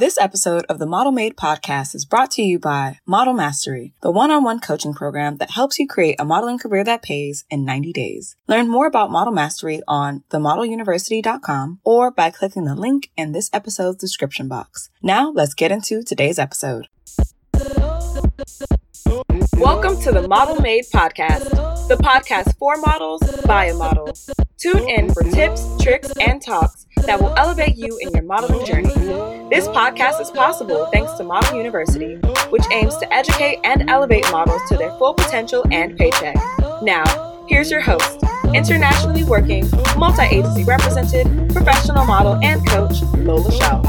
This episode of the Model Made podcast is brought to you by Model Mastery, the one-on-one coaching program that helps you create a modeling career that pays in 90 days. Learn more about Model Mastery on themodeluniversity.com or by clicking the link in this episode's description box. Now, let's get into today's episode. Welcome to the Model Made podcast, the podcast for models by a model. Tune in for tips, tricks, and talks that will elevate you in your modeling journey. This podcast is possible thanks to Model University, which aims to educate and elevate models to their full potential and paycheck. Now, here's your host, internationally working, multi agency represented, professional model, and coach, Lola Chél.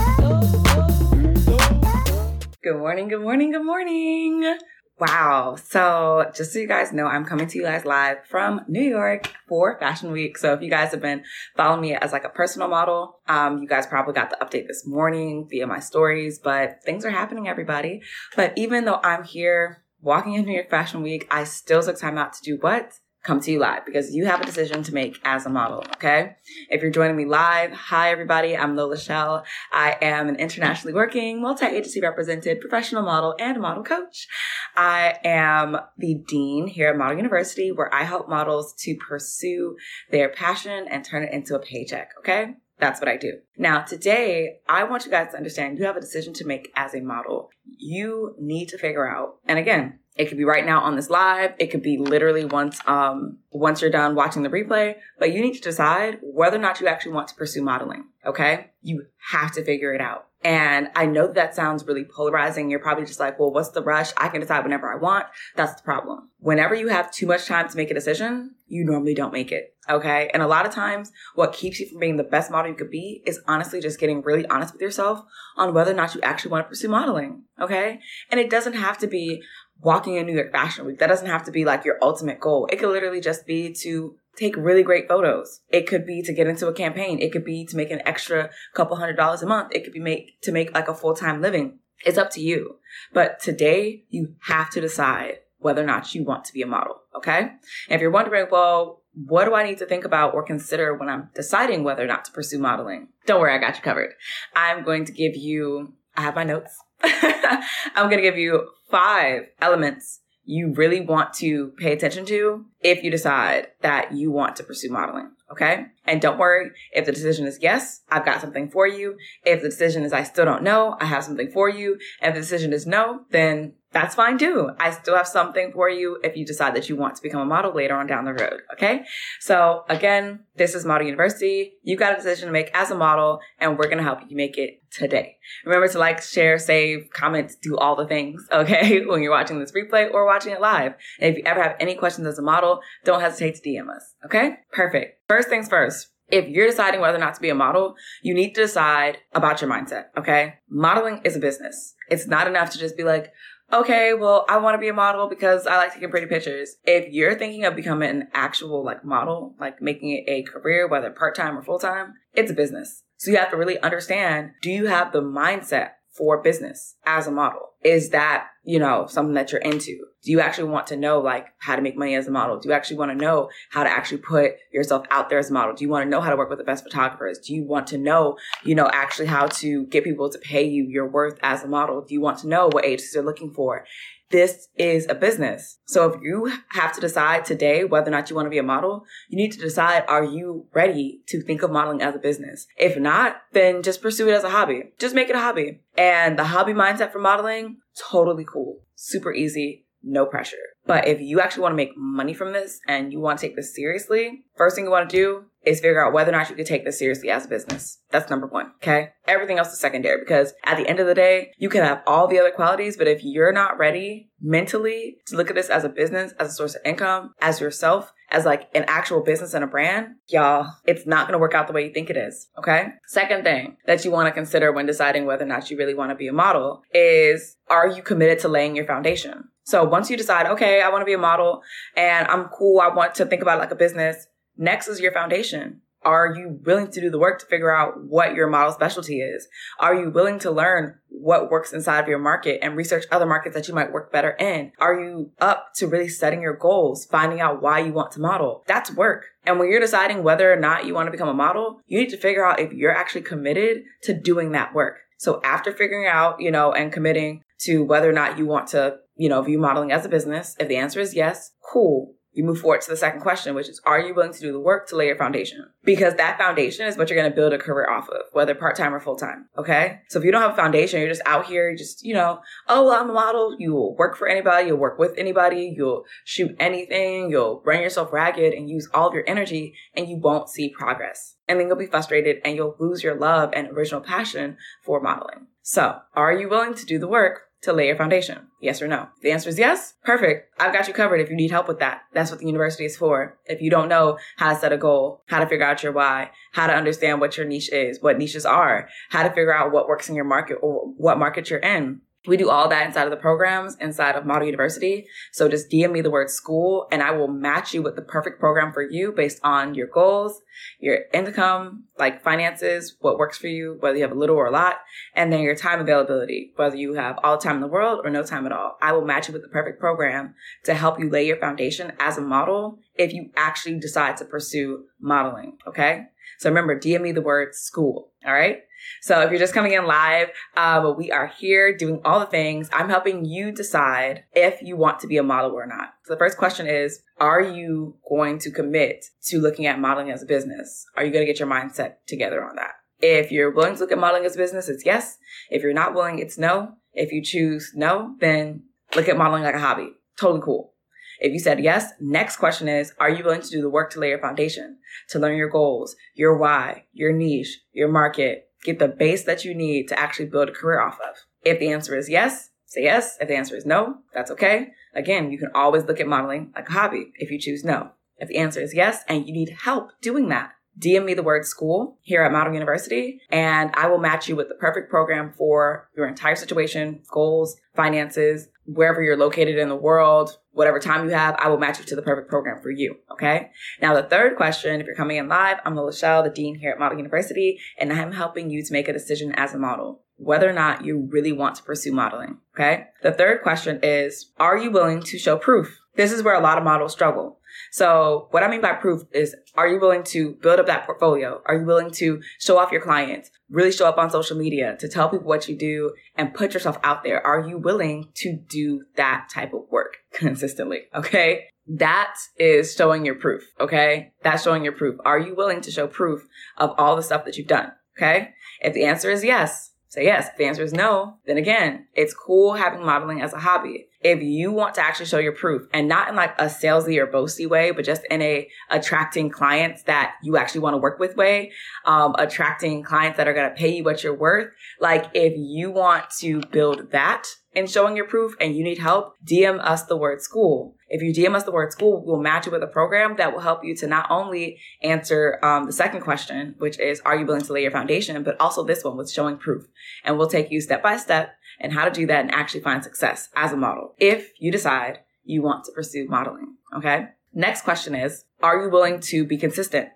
Good morning, good morning, good morning. Wow. So just so you guys know, I'm coming to you guys live from New York for Fashion Week. So if you guys have been following me as like a personal model, um, you guys probably got the update this morning via my stories, but things are happening, everybody. But even though I'm here walking in New York Fashion Week, I still took time out to do what? Come to you live because you have a decision to make as a model. Okay. If you're joining me live, hi everybody. I'm Lola Chél. I am an internationally working, multi-agency represented professional model and model coach. I am the dean here at Model University where I help models to pursue their passion and turn it into a paycheck. Okay. That's what I do. Now, today, I want you guys to understand you have a decision to make as a model. You need to figure out, and again, it could be right now on this live. It could be literally once um once you're done watching the replay, but you need to decide whether or not you actually want to pursue modeling, okay? You have to figure it out. And I know that, sounds really polarizing. You're probably just like, well, what's the rush? I can decide whenever I want. That's the problem. Whenever you have too much time to make a decision, you normally don't make it. Okay. And a lot of times what keeps you from being the best model you could be is honestly just getting really honest with yourself on whether or not you actually want to pursue modeling. Okay. And it doesn't have to be walking in New York Fashion Week. That doesn't have to be like your ultimate goal. It could literally just be to take really great photos. It could be to get into a campaign. It could be to make an extra couple hundred dollars a month. It could be make to make like a full-time living. It's up to you. But today you have to decide whether or not you want to be a model. Okay. And if you're wondering, well, what do I need to think about or consider when I'm deciding whether or not to pursue modeling? Don't worry, I got you covered. I'm going to give you, I have my notes. I'm going to give you five elements you really want to pay attention to if you decide that you want to pursue modeling. Okay. And don't worry if the decision is yes, I've got something for you. If the decision is I still don't know, I have something for you. And if the decision is no, then that's fine too. I still have something for you if you decide that you want to become a model later on down the road. Okay. So again, this is Model University. You've got a decision to make as a model and we're going to help you make it today. Remember to like, share, save, comment, do all the things. Okay. when you're watching this replay or watching it live. And if you ever have any questions as a model, don't hesitate to DM us. Okay. Perfect. First things first if you're deciding whether or not to be a model, you need to decide about your mindset. Okay. Modeling is a business. It's not enough to just be like, okay, well, I want to be a model because I like taking pretty pictures. If you're thinking of becoming an actual like model, like making it a career, whether part time or full time, it's a business. So you have to really understand, do you have the mindset for business as a model? Is that, you know, something that you're into? Do you actually want to know like how to make money as a model? Do you actually want to know how to actually put yourself out there as a model? Do you want to know how to work with the best photographers? Do you want to know, you know, actually how to get people to pay you your worth as a model? Do you want to know what agencies are looking for? This is a business. So if you have to decide today whether or not you want to be a model, you need to decide, are you ready to think of modeling as a business? If not, then just pursue it as a hobby. Just make it a hobby. And the hobby mindset for modeling, totally cool. Super easy. No pressure. But if you actually want to make money from this and you want to take this seriously, first thing you want to do is figure out whether or not you can take this seriously as a business. That's number one. Okay. Everything else is secondary because at the end of the day, you can have all the other qualities, but if you're not ready mentally to look at this as a business, as a source of income, as yourself, as like an actual business and a brand, y'all, it's not going to work out the way you think it is. Okay. Second thing that you want to consider when deciding whether or not you really want to be a model is are you committed to laying your foundation? So once you decide, okay, I want to be a model and I'm cool, I want to think about like a business, Next is your foundation. Are you willing to do the work to figure out what your model specialty is? Are you willing to learn what works inside of your market and research other markets that you might work better in? Are you up to really setting your goals, finding out why you want to model? That's work. And when you're deciding whether or not you want to become a model, you need to figure out if you're actually committed to doing that work So after figuring out, you know, and committing to whether or not you want to, you know, view modeling as a business, if the answer is yes, cool you move forward to the second question, which is, are you willing to do the work to lay your foundation? Because that foundation is what you're going to build a career off of, whether part time or full time. Okay. So if you don't have a foundation, you're just out here, just, you know, oh, well, I'm a model. You will work for anybody. You'll work with anybody. You'll shoot anything. You'll run yourself ragged and use all of your energy and you won't see progress. And then you'll be frustrated and you'll lose your love and original passion for modeling. So are you willing to do the work to lay your foundation? Yes or no? If the answer is yes, perfect. I've got you covered if you need help with that. That's what the university is for. If you don't know how to set a goal, how to figure out your why, how to understand what your niche is, what niches are, how to figure out what works in your market or what market you're in, we do all that inside of the programs inside of Model University. So just DM me the word school and I will match you with the perfect program for you based on your goals, your income, like finances, what works for you, whether you have a little or a lot, and then your time availability, whether you have all the time in the world or no time at all. I will match you with the perfect program to help you lay your foundation as a model if you actually decide to pursue modeling. Okay. So remember, DM me the word school. All right. So if you're just coming in live, um, we are here doing all the things. I'm helping you decide if you want to be a model or not. So the first question is, are you going to commit to looking at modeling as a business? Are you going to get your mindset together on that? If you're willing to look at modeling as a business, it's yes. If you're not willing, it's no. If you choose no, then look at modeling like a hobby. Totally cool. If you said yes, next question is, are you willing to do the work to lay your foundation, to learn your goals, your why, your niche, your market, get the base that you need to actually build a career off of? If the answer is yes, say yes. If the answer is no, that's okay. Again, you can always look at modeling like a hobby if you choose no. If the answer is yes and you need help doing that, DM me the word school here at Model University, and I will match you with the perfect program for your entire situation, goals, finances, wherever you're located in the world, whatever time you have, I will match you to the perfect program for you. Okay. Now, the third question, if you're coming in live, I'm Lachelle, the dean here at Model University, and I'm helping you to make a decision as a model, whether or not you really want to pursue modeling. Okay. The third question is, are you willing to show proof? This is where a lot of models struggle. So what I mean by proof is, are you willing to build up that portfolio? Are you willing to show off your clients, really show up on social media to tell people what you do and put yourself out there? Are you willing to do that type of work consistently? Okay. That is showing your proof. Okay. That's showing your proof. Are you willing to show proof of all the stuff that you've done? Okay. If the answer is yes, Say yes. If the answer is no, then again, it's cool having modeling as a hobby. If you want to actually show your proof and not in like a salesy or boasty way, but just in a attracting clients that you actually want to work with way, um, attracting clients that are going to pay you what you're worth. Like if you want to build that in showing your proof and you need help, DM us the word school. If you DM us the word school, we'll match it with a program that will help you to not only answer um, the second question, which is, are you willing to lay your foundation, but also this one with showing proof. And we'll take you step by step and how to do that and actually find success as a model if you decide you want to pursue modeling. Okay. Next question is, are you willing to be consistent?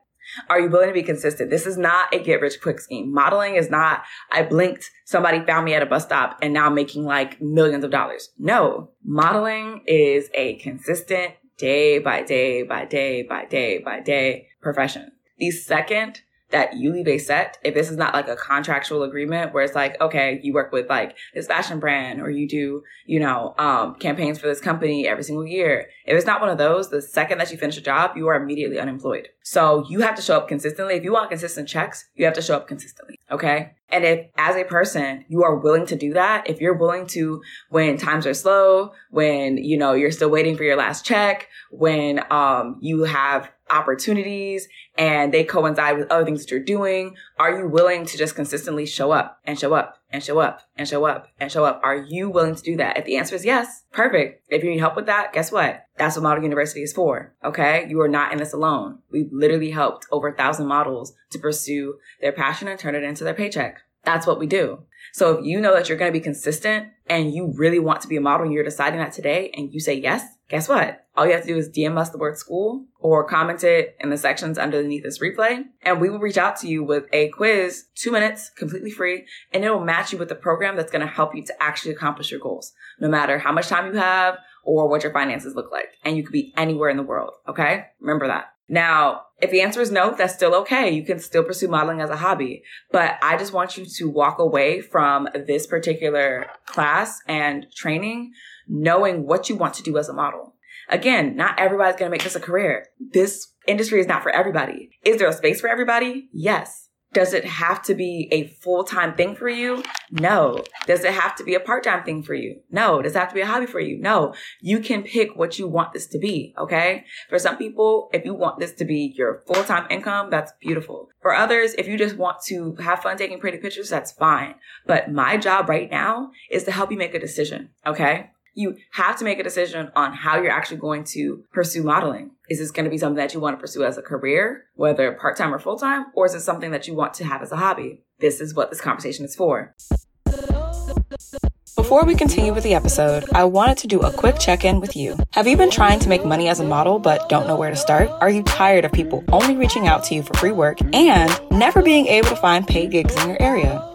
Are you willing to be consistent? This is not a get rich quick scheme. Modeling is not, I blinked, somebody found me at a bus stop and now I'm making like millions of dollars. No, modeling is a consistent day by day by day by day by day profession. The second that you leave a set, if this is not like a contractual agreement where it's like, okay, you work with like this fashion brand or you do, you know, um, campaigns for this company every single year. If it's not one of those, the second that you finish a job, you are immediately unemployed. So you have to show up consistently. If you want consistent checks, you have to show up consistently. Okay. And if as a person, you are willing to do that, if you're willing to, when times are slow, when, you know, you're still waiting for your last check, when, um, you have opportunities and they coincide with other things that you're doing? Are you willing to just consistently show up and show up and show up and show up and show up? Are you willing to do that? If the answer is yes, perfect. If you need help with that, guess what? That's what Model University is for. Okay. You are not in this alone. We've literally helped over a thousand models to pursue their passion and turn it into their paycheck. That's what we do. So if you know that you're going to be consistent and you really want to be a model and you're deciding that today and you say yes, guess what? All you have to do is DM us the word school or comment it in the sections underneath this replay. And we will reach out to you with a quiz, two minutes, completely free, and it will match you with the program that's going to help you to actually accomplish your goals, no matter how much time you have or what your finances look like. And you could be anywhere in the world. Okay. Remember that. Now, if the answer is no, that's still okay. You can still pursue modeling as a hobby. But I just want you to walk away from this particular class and training knowing what you want to do as a model. Again, not everybody's going to make this a career. This industry is not for everybody. Is there a space for everybody? Yes. Does it have to be a full time thing for you? No. Does it have to be a part time thing for you? No. Does it have to be a hobby for you? No. You can pick what you want this to be. Okay. For some people, if you want this to be your full time income, that's beautiful. For others, if you just want to have fun taking pretty pictures, that's fine. But my job right now is to help you make a decision. Okay you have to make a decision on how you're actually going to pursue modeling. Is this going to be something that you want to pursue as a career, whether part time or full time, or is it something that you want to have as a hobby? This is what this conversation is for. Before we continue with the episode, I wanted to do a quick check in with you. Have you been trying to make money as a model but don't know where to start? Are you tired of people only reaching out to you for free work and never being able to find paid gigs in your area?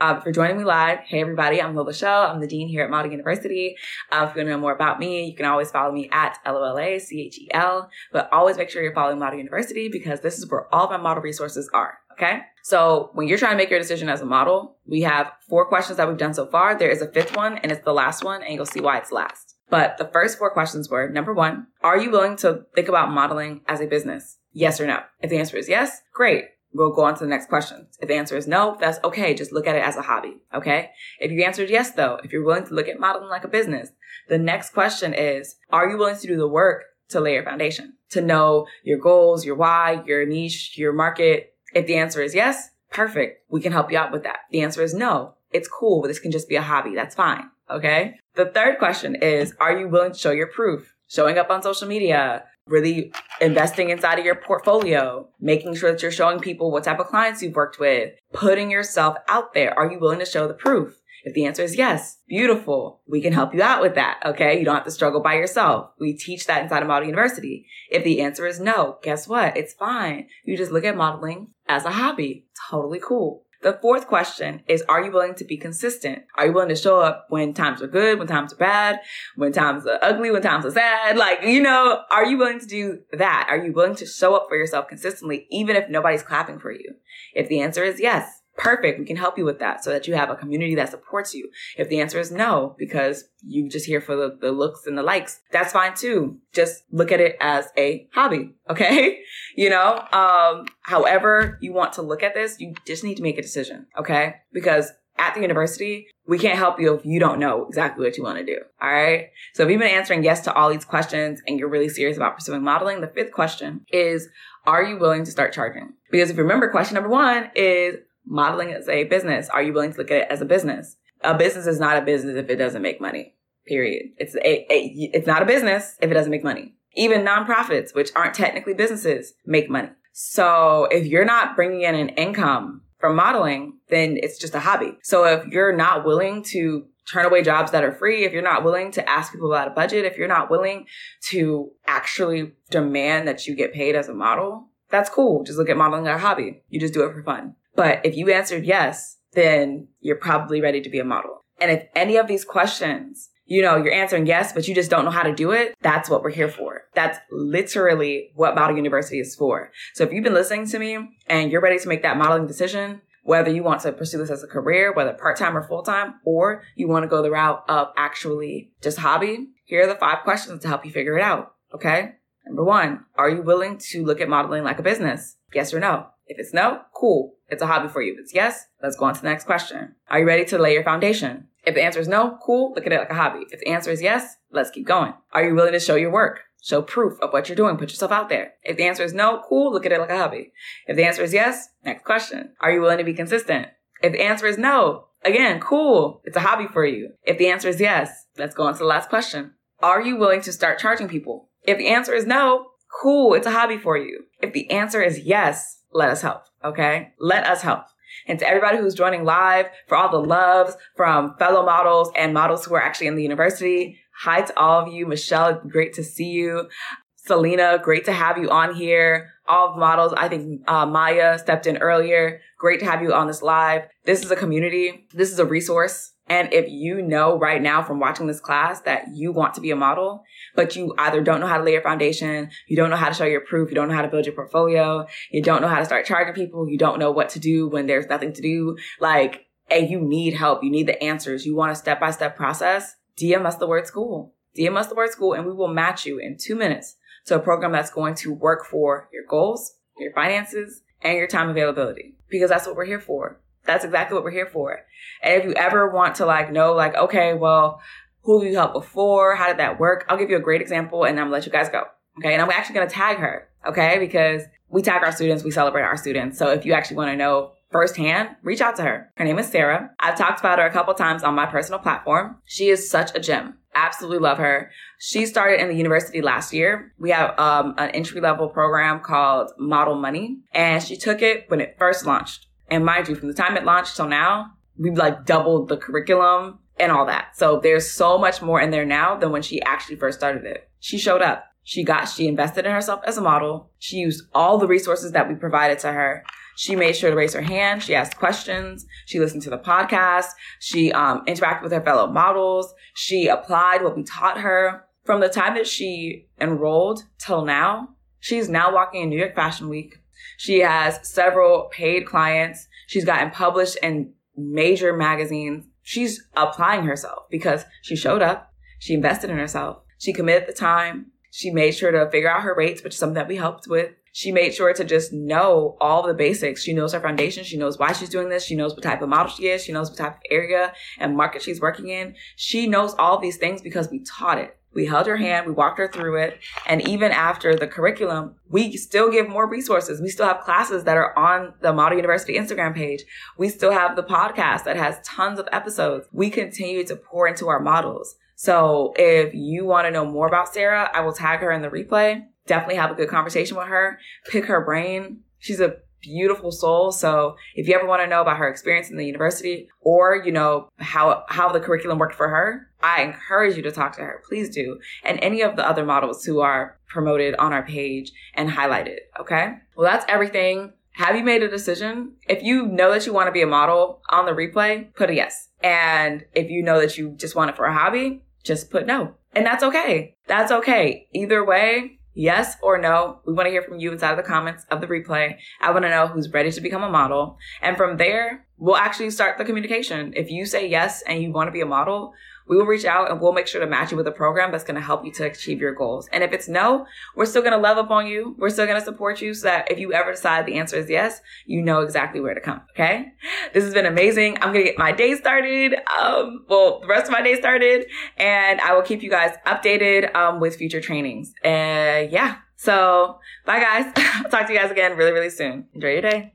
Uh, for joining me live, hey everybody, I'm Lola Chél. I'm the dean here at Model University. Uh, if you want to know more about me, you can always follow me at L-O-L-A-C-H-E-L, but always make sure you're following Model University because this is where all my model resources are. Okay. So when you're trying to make your decision as a model, we have four questions that we've done so far. There is a fifth one and it's the last one and you'll see why it's last. But the first four questions were number one, are you willing to think about modeling as a business? Yes or no? If the answer is yes, great. We'll go on to the next question. If the answer is no, that's okay. Just look at it as a hobby. Okay. If you answered yes, though, if you're willing to look at modeling like a business, the next question is, are you willing to do the work to lay your foundation, to know your goals, your why, your niche, your market, if the answer is yes, perfect. We can help you out with that. The answer is no. It's cool, this can just be a hobby. That's fine. Okay. The third question is, are you willing to show your proof? Showing up on social media, really investing inside of your portfolio, making sure that you're showing people what type of clients you've worked with, putting yourself out there. Are you willing to show the proof? If the answer is yes, beautiful. We can help you out with that. Okay. You don't have to struggle by yourself. We teach that inside of Model University. If the answer is no, guess what? It's fine. You just look at modeling as a hobby. Totally cool. The fourth question is, are you willing to be consistent? Are you willing to show up when times are good, when times are bad, when times are ugly, when times are sad? Like, you know, are you willing to do that? Are you willing to show up for yourself consistently, even if nobody's clapping for you? If the answer is yes, perfect. We can help you with that so that you have a community that supports you. If the answer is no, because you just here for the, the looks and the likes, that's fine too. Just look at it as a hobby. Okay. you know, um, however you want to look at this, you just need to make a decision. Okay. Because at the university, we can't help you if you don't know exactly what you want to do. All right. So if you've been answering yes to all these questions and you're really serious about pursuing modeling, the fifth question is, are you willing to start charging? Because if you remember, question number one is, modeling is a business. Are you willing to look at it as a business? A business is not a business if it doesn't make money. Period. It's a, a it's not a business if it doesn't make money. Even nonprofits, which aren't technically businesses, make money. So if you're not bringing in an income from modeling, then it's just a hobby. So if you're not willing to turn away jobs that are free, if you're not willing to ask people about a budget, if you're not willing to actually demand that you get paid as a model, that's cool. Just look at modeling as a hobby. You just do it for fun. But if you answered yes, then you're probably ready to be a model. And if any of these questions, you know, you're answering yes, but you just don't know how to do it, that's what we're here for. That's literally what Model University is for. So if you've been listening to me and you're ready to make that modeling decision, whether you want to pursue this as a career, whether part-time or full-time, or you want to go the route of actually just hobby, here are the five questions to help you figure it out. Okay. Number one, are you willing to look at modeling like a business? Yes or no? If it's no, cool. It's a hobby for you. If it's yes, let's go on to the next question. Are you ready to lay your foundation? If the answer is no, cool. Look at it like a hobby. If the answer is yes, let's keep going. Are you willing to show your work? Show proof of what you're doing. Put yourself out there. If the answer is no, cool. Look at it like a hobby. If the answer is yes, next question. Are you willing to be consistent? If the answer is no, again, cool. It's a hobby for you. If the answer is yes, let's go on to the last question. Are you willing to start charging people? If the answer is no, Cool. It's a hobby for you. If the answer is yes, let us help. Okay. Let us help. And to everybody who's joining live, for all the loves from fellow models and models who are actually in the university, hi to all of you. Michelle, great to see you. Selena, great to have you on here. All the models, I think uh, Maya stepped in earlier. Great to have you on this live. This is a community. This is a resource. And if you know right now from watching this class that you want to be a model, but you either don't know how to lay your foundation, you don't know how to show your proof, you don't know how to build your portfolio, you don't know how to start charging people, you don't know what to do when there's nothing to do, like, and you need help, you need the answers, you want a step by step process, DM us the word school. DM us the word school and we will match you in two minutes to a program that's going to work for your goals, your finances, and your time availability. Because that's what we're here for. That's exactly what we're here for. And if you ever want to like know, like, okay, well, who have you helped before? How did that work? I'll give you a great example and I'm gonna let you guys go. Okay. And I'm actually gonna tag her. Okay. Because we tag our students, we celebrate our students. So if you actually want to know firsthand, reach out to her. Her name is Sarah. I've talked about her a couple times on my personal platform. She is such a gem. Absolutely love her. She started in the university last year. We have um, an entry level program called Model Money, and she took it when it first launched. And mind you, from the time it launched till now, we've like doubled the curriculum and all that. So there's so much more in there now than when she actually first started it. She showed up. She got, she invested in herself as a model. She used all the resources that we provided to her. She made sure to raise her hand. She asked questions. She listened to the podcast. She um, interacted with her fellow models. She applied what we taught her. From the time that she enrolled till now, she's now walking in New York Fashion Week. She has several paid clients. She's gotten published in major magazines. She's applying herself because she showed up. She invested in herself. She committed the time. She made sure to figure out her rates, which is something that we helped with. She made sure to just know all the basics. She knows her foundation. She knows why she's doing this. She knows what type of model she is. She knows what type of area and market she's working in. She knows all these things because we taught it. We held her hand, we walked her through it. And even after the curriculum, we still give more resources. We still have classes that are on the Model University Instagram page. We still have the podcast that has tons of episodes. We continue to pour into our models. So if you want to know more about Sarah, I will tag her in the replay. Definitely have a good conversation with her. Pick her brain. She's a beautiful soul. So if you ever want to know about her experience in the university or, you know, how, how the curriculum worked for her, I encourage you to talk to her. Please do. And any of the other models who are promoted on our page and highlighted. Okay. Well, that's everything. Have you made a decision? If you know that you want to be a model on the replay, put a yes. And if you know that you just want it for a hobby, just put no. And that's okay. That's okay. Either way, yes or no. We want to hear from you inside of the comments of the replay. I want to know who's ready to become a model. And from there, we'll actually start the communication. If you say yes and you want to be a model, we will reach out and we'll make sure to match you with a program that's going to help you to achieve your goals. And if it's no, we're still going to love up on you. We're still going to support you so that if you ever decide the answer is yes, you know exactly where to come. Okay. This has been amazing. I'm going to get my day started. Um, well, the rest of my day started and I will keep you guys updated, um, with future trainings. And uh, yeah. So bye guys. I'll talk to you guys again really, really soon. Enjoy your day.